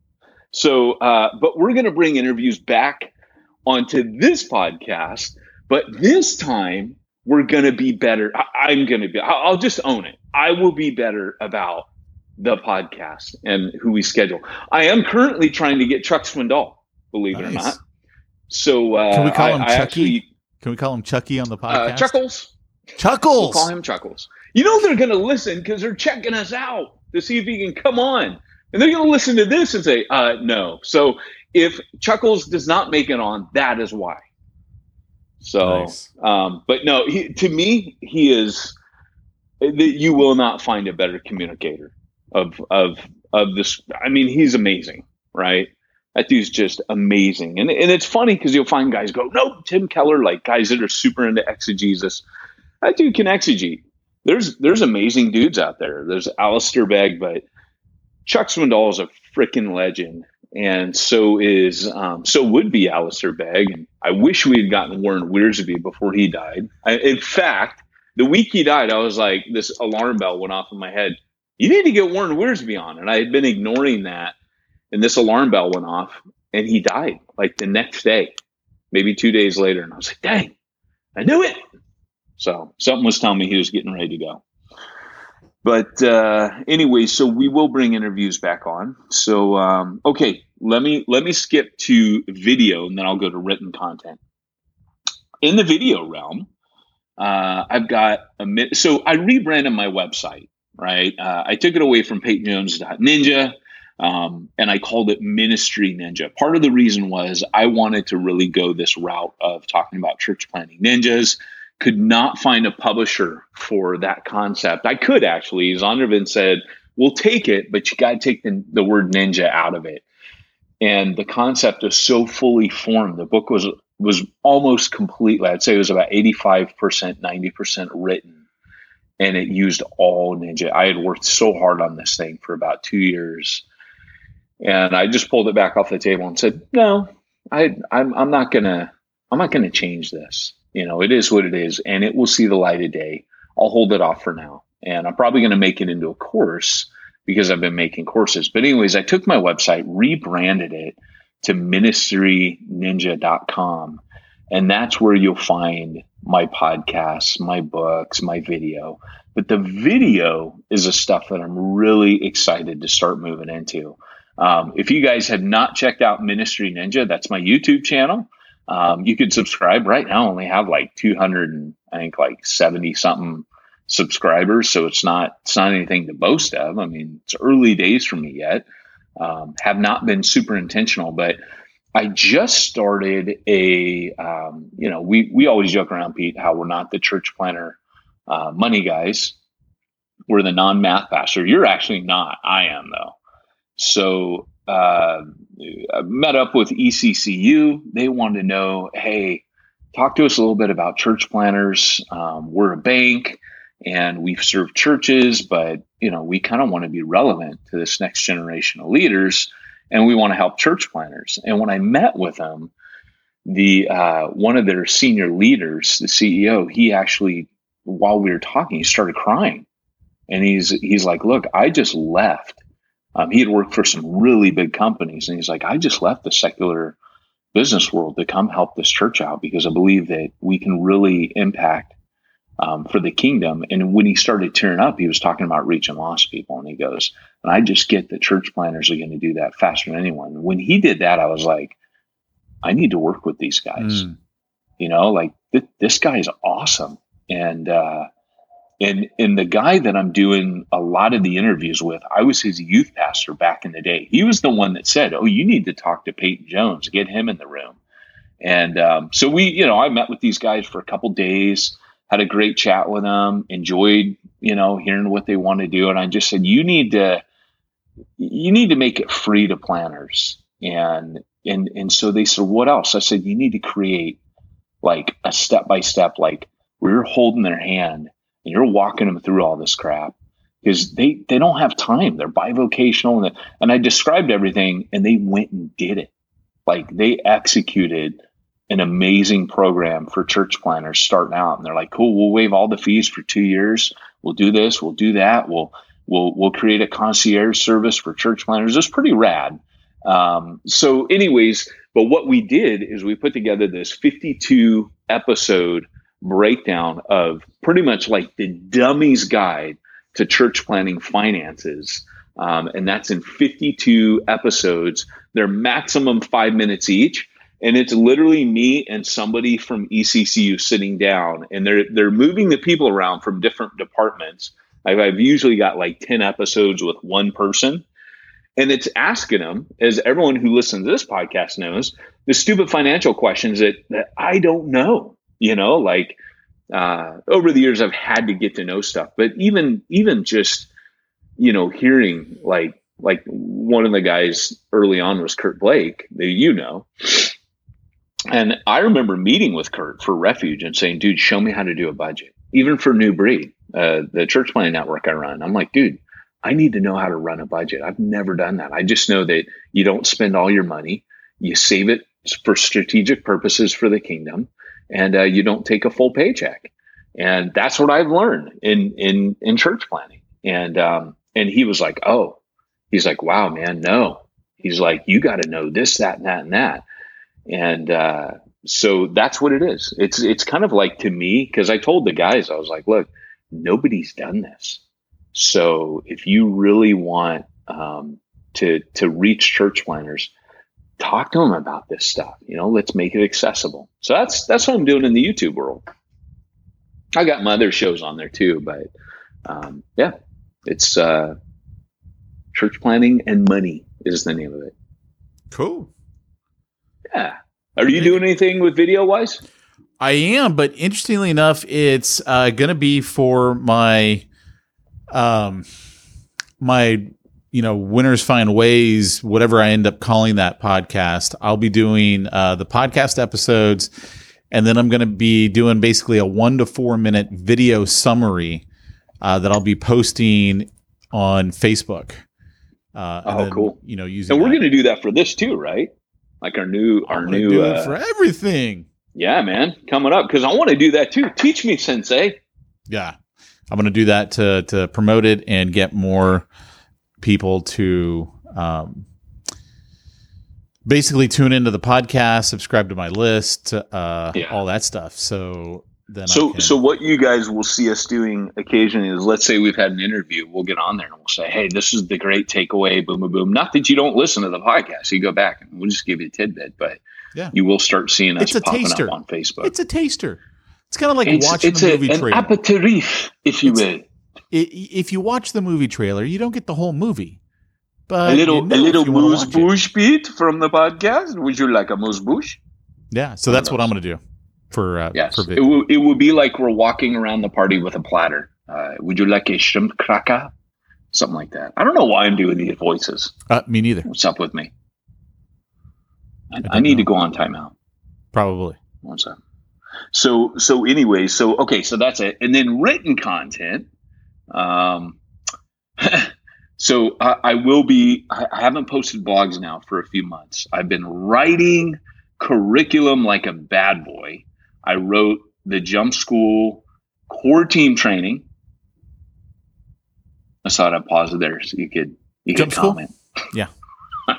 So, uh, but we're going to bring interviews back onto this podcast. But this time, we're going to be better. I, am going to be, I'll just own it. I will be better about the podcast and who we schedule. I am currently trying to get Chuck Swindoll, believe nice. it or not. So, uh, can we call him I, Chucky? Actually, can we call him Chucky on the uh, podcast? Uh, Chuckles. Chuckles. We'll call him Chuckles. You know they're going to listen because they're checking us out to see if he can come on. And they're going to listen to this and say, uh, no. So if Chuckles does not make it on, that is why. So, nice. um, but no, he, to me, he is. That you will not find a better communicator of of of this. I mean, he's amazing, right? That dude's just amazing, and and it's funny because you'll find guys go, no, Tim Keller, like guys that are super into exegesis. That dude can exegete. There's there's amazing dudes out there. There's Alistair Begg, but Chuck Swindoll is a freaking legend, and so is um, so would be Alistair Begg. And I wish we had gotten Warren Wiersbe before he died. I, in fact, the week he died, I was like, this alarm bell went off in my head. You need to get Warren Wiersbe on, and I had been ignoring that, and this alarm bell went off, and he died like the next day, maybe two days later, and I was like, dang, I knew it. So something was telling me he was getting ready to go. But uh, anyway, so we will bring interviews back on. So um, okay, let me let me skip to video, and then I'll go to written content. In the video realm, uh, I've got a so I rebranded my website. Right, uh, I took it away from PeytonJones.ninja. Um, and I called it Ministry Ninja. Part of the reason was I wanted to really go this route of talking about church planting ninjas, could not find a publisher for that concept. I could actually. Zondervan said, "We'll take it, but you got to take the, the word ninja out of it." And the concept is so fully formed. The book was was almost completely. I'd say it was about eighty five percent, ninety percent written, and it used all ninja. I had worked so hard on this thing for about two years, and I just pulled it back off the table and said, "No, I, I'm, I'm not gonna, I'm not gonna change this." You know, it is what it is, and it will see the light of day. I'll hold it off for now, and I'm probably to make it into a course because I've been making courses. But anyways, I took my website, rebranded it to ministryninja.com, and that's where you'll find my podcasts, my books, my video. But the video is the stuff that I'm really excited to start moving into. Um, if you guys have not checked out Ministry Ninja, that's my YouTube channel. Um, you can subscribe right now. I only have like 200 and I think like 70 something subscribers. So it's not, it's not anything to boast of. I mean, it's early days for me yet. Um, have not been super intentional, but I just started a, um, you know, we, we always joke around Pete, how we're not the church planter uh, money guys. We're the non math pastor. You're actually not. I am though. So uh, met up with ECCU. They wanted to know, hey, talk to us a little bit about church planters. Um, we're a bank and we've served churches, but you know we kind of want to be relevant to this next generation of leaders, and we want to help church planters. And when I met with them, the uh, one of their senior leaders, the CEO, he actually, while we were talking, he started crying, and he's he's like, "Look, I just left." Um, he had worked for some really big companies, and he's like, I just left the secular business world to come help this church out because I believe that we can really impact um, for the kingdom. And when he started tearing up, he was talking about reaching lost people, and he goes, "And I just get that church planters are going to do that faster than anyone." When he did that, I was like, I need to work with these guys. Mm. You know, like th- this guy is awesome, and uh, and and the guy that I'm doing a lot of the interviews with, I was his youth pastor back in the day. He was the one that said, "Oh, you need to talk to Peyton Jones. Get him in the room." And um, so we, you know, I met with these guys for a couple days, had a great chat with them, enjoyed, you know, hearing what they want to do, and I just said, "You need to, you need to make it free to planters." And and and so they said, "What else?" I said, "You need to create like a step by step, like we're holding their hand." and you're walking them through all this crap because they they don't have time. They're bivocational, and and I described everything, and they went and did it. like they executed an amazing program for church planters starting out. And they're like, cool, we'll waive all the fees for two years. We'll do this, we'll do that. We'll we'll we'll create a concierge service for church planters. It's pretty rad. Um, so, anyways, but what we did is we put together this 52 episode breakdown of pretty much like the dummy's guide to church planting finances. Um, and that's in 52 episodes. They're maximum five minutes each. And it's literally me and somebody from ECCU sitting down, and they're they're moving the people around from different departments. I've, I've usually got like 10 episodes with one person, and it's asking them, as everyone who listens to this podcast knows, the stupid financial questions that, that I don't know. You know, like uh, over the years, I've had to get to know stuff, but even even just you know hearing like like one of the guys early on was Kurt Blake, that you know. And I remember meeting with Kurt for Refuge and saying, dude, show me how to do a budget, even for New Breed, uh, the church planting network I run. I'm like, dude, I need to know how to run a budget. I've never done that. I just know that you don't spend all your money, you save it for strategic purposes for the kingdom, and uh, you don't take a full paycheck. And that's what I've learned in in in church planting. And um, and he was like, oh, he's like, wow, man, no. He's like, you got to know this, that, and that, and that. And uh, so that's what it is. It's it's kind of like to me because I told the guys I was like, look, nobody's done this. So if you really want um, to to reach church planters, talk to them about this stuff. You know, let's make it accessible. So that's that's what I'm doing in the YouTube world. I got my other shows on there too, but um, yeah, it's uh, church planting and money is the name of it. Cool. Yeah. Are you doing anything with video wise? I am, but interestingly enough, it's uh, going to be for my, um, my, you know, winners find ways, whatever I end up calling that podcast. I'll be doing uh, the podcast episodes, and then I'm going to be doing basically a one to four minute video summary uh, that I'll be posting on Facebook. Uh, oh, then, cool! You know, using and we're going to do that for this too, right? Like our new, our new uh, for everything. Yeah, man, coming up because I want to do that too. Teach me, Sensei. Yeah, I'm going to do that to to promote it and get more people to um, basically tune into the podcast, subscribe to my list, uh, yeah. all that stuff. So then so so what you guys will see us doing occasionally is let's say we've had an interview we'll get on there and we'll say hey this is the great takeaway boom boom boom. Not that you don't listen to the podcast you go back and we'll just give you a tidbit but yeah. you will start seeing us it's a popping taster. up on facebook. It's a taster. It's kind of like it's, watching it's the movie a, trailer. an aperitif if you it's, will. if you watch the movie trailer you don't get the whole movie but a little you know a little amuse-bouche beat from the podcast? Would you like a amuse-bouche yeah so that's what i'm going to do for uh, yes. For it would it would be like we're walking around the party with a platter. Uh, would you like a shrimp cracker? Something like that. I don't know why I'm doing these voices. Uh, me neither. What's up with me? I, I, I need know. to go on timeout. Probably. What's up? So so anyway, so okay, so that's it. And then written content. Um, so I, I will be. I haven't posted blogs now for a few months. I've been writing curriculum like a bad boy. I wrote the jump school core team training. I saw that pause it there so you could you jump could comment. School? Yeah.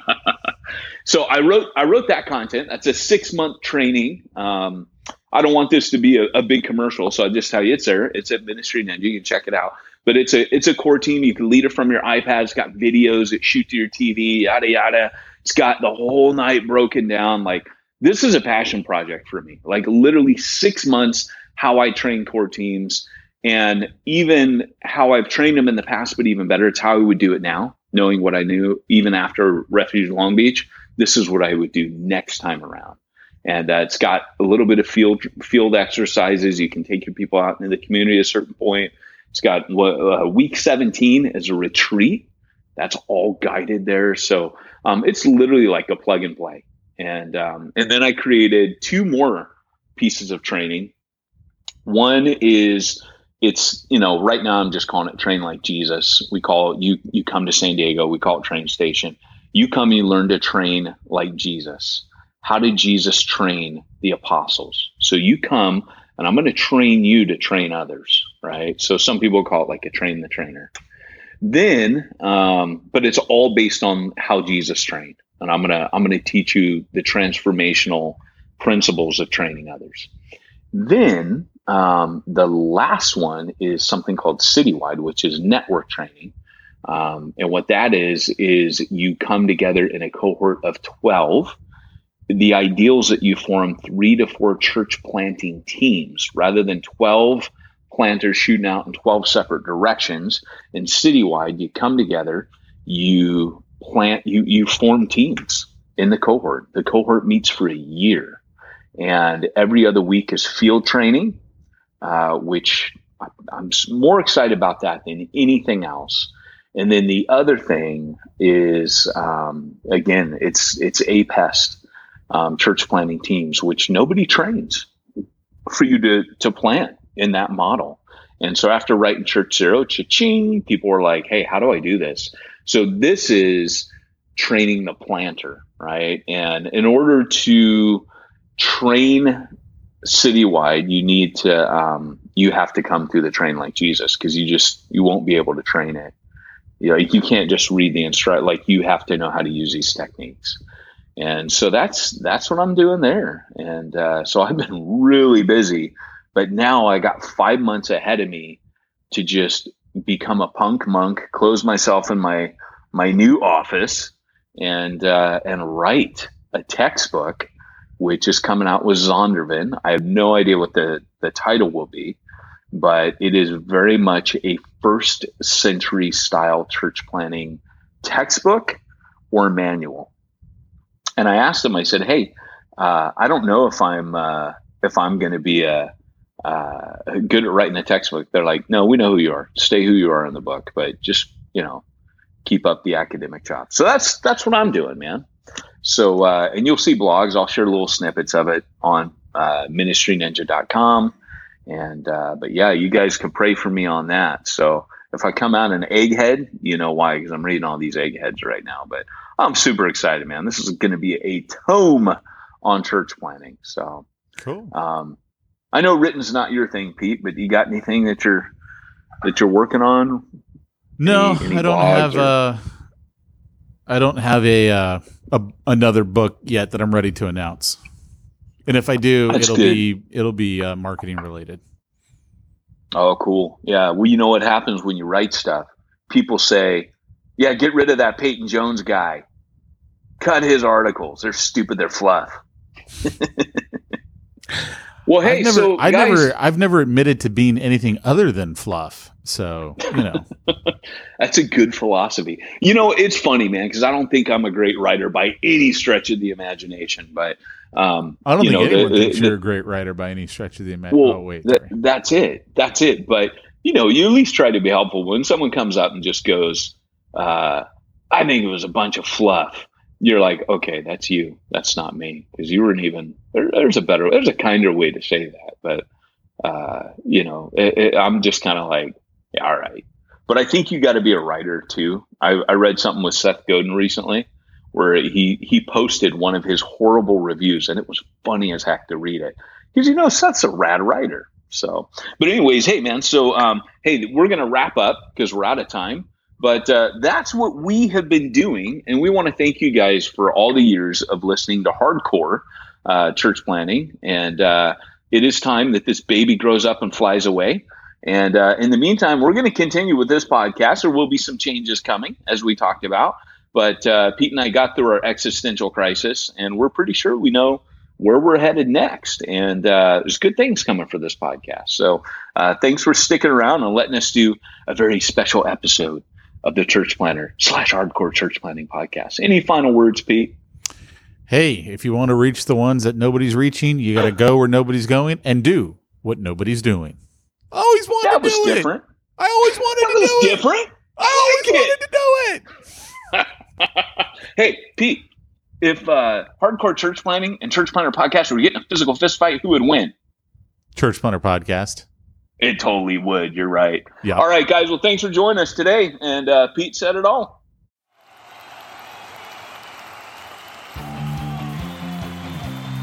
so I wrote I wrote that content. That's a six month training. Um, I don't want this to be a, a, big commercial, so I just tell you it's there. It's at Ministry Ninja. You can check it out. But it's a it's a core team. You can lead it from your iPad. It's got videos that shoot to your TV. Yada yada. It's got the whole night broken down. Like this is a passion project for me. Like literally six months, how I train core teams and even how I've trained them in the past, but even better, it's how I would do it now, knowing what I knew even after Refuge Long Beach. This is what I would do next time around. And uh, it's got a little bit of field field exercises. You can take your people out into the community at a certain point. It's got uh, week 17 as a retreat. That's all guided there. So um, it's literally like a plug and play and um, and then I created two more pieces of training. One is it's you know right now I'm just calling it train like Jesus. We call it, you you come to San Diego, we call it train station. You come, you learn to train like Jesus. how did Jesus train the apostles? So you come and I'm going to train you to train others, right? So some people call it like a train the trainer. Then, um, but it's all based on how Jesus trained, and I'm gonna I'm gonna teach you the transformational principles of training others. Then um, the last one is something called Citywide, which is network training. Um, and what that is, is you come together in a cohort of 12. The ideals that you form three to four church planting teams rather than 12 planters shooting out in 12 separate directions. And citywide, you come together, you plant, you, you form teams in the cohort. The cohort meets for a year. And every other week is field training, uh, which I'm more excited about that than anything else. And then the other thing is, um, again, it's it's APEST um, church planting teams, which nobody trains for you to to plant in that model. And so after writing Church Zero, cha-ching, people were like, "Hey, how do I do this?" So this is training the planter, right? And in order to train citywide, you need to um, you have to come through the train like Jesus because you just you won't be able to train it. You know, you can't just read the instruct like you have to know how to use these techniques. And so that's that's what I'm doing there. And uh, so I've been really busy, but now I got five months ahead of me to just become a punk monk, close myself in my my new office, and uh, and write a textbook which is coming out with Zondervan. I have no idea what the, the title will be, but it is very much a first century style church planting textbook or manual. And I asked him. I said, Hey, uh, I don't know if I'm, uh, if I'm going to be a, uh, good at writing a textbook. They're like, no, we know who you are. Stay who you are in the book, but just, you know, keep up the academic chops. So that's, that's what I'm doing, man. So, uh, and you'll see blogs. I'll share little snippets of it on uh, ministryninja.com. And, uh, but yeah, you guys can pray for me on that. So if I come out an egghead, you know why, because I'm reading all these eggheads right now. But I'm super excited, man. This is going to be a tome on church planting. So cool. Um, I know written's not your thing, Pete, but you got anything that you're that you're working on? No, any, any I don't have. Or? Uh, I don't have a, uh, a another book yet that I'm ready to announce. And if I do, That's it'll good. be it'll be uh, marketing related. Oh, cool. Yeah. Well, you know what happens when you write stuff? People say, "Yeah, get rid of that Peyton Jones guy. Cut his articles. They're stupid. They're fluff." well, hey, I've never, so I guys, never, I've never admitted to being anything other than fluff. So, you know. That's a good philosophy. You know, it's funny, man, because I don't think I'm a great writer by any stretch of the imagination, but um, I don't think know, anyone the, thinks the, you're a great writer by any stretch of the imagination. Well, oh, wait. that's it. That's it. But, you know, you at least try to be helpful when someone comes up and just goes, uh, I think it was a bunch of fluff. You're like, okay, that's you. That's not me. Because you weren't even, there, there's a better, there's a kinder way to say that. But, uh, you know, it, it, I'm just kind of like, yeah, all right. But I think you got to be a writer too. I, I read something with Seth Godin recently where he he posted one of his horrible reviews, and it was funny as heck to read it because you know Seth's a rad writer. So, but anyways, hey man, so um, hey, we're gonna wrap up because we're out of time. But uh, that's what we have been doing, and we want to thank you guys for all the years of listening to hardcore uh, church planting. And uh, it is time that this baby grows up and flies away. And uh, in the meantime, we're going to continue with this podcast. There will be some changes coming, as we talked about. But uh, Pete and I got through our existential crisis, and we're pretty sure we know where we're headed next. And uh, there's good things coming for this podcast. So uh, thanks for sticking around and letting us do a very special episode of the Church Planter slash Hardcore Church Planting podcast. Any final words, Pete? Hey, if you want to reach the ones that nobody's reaching, you got to go where nobody's going and do what nobody's doing. I always wanted that to do was different. it. I always wanted that to was do different. it. I always wanted to do it. hey, Pete, if uh, hardcore church Planting and church planter podcast were getting a physical fist fight, who would win? Church planter podcast. It totally would. You're right. Yeah. All right, guys. Well, thanks for joining us today. And uh, Pete said it all.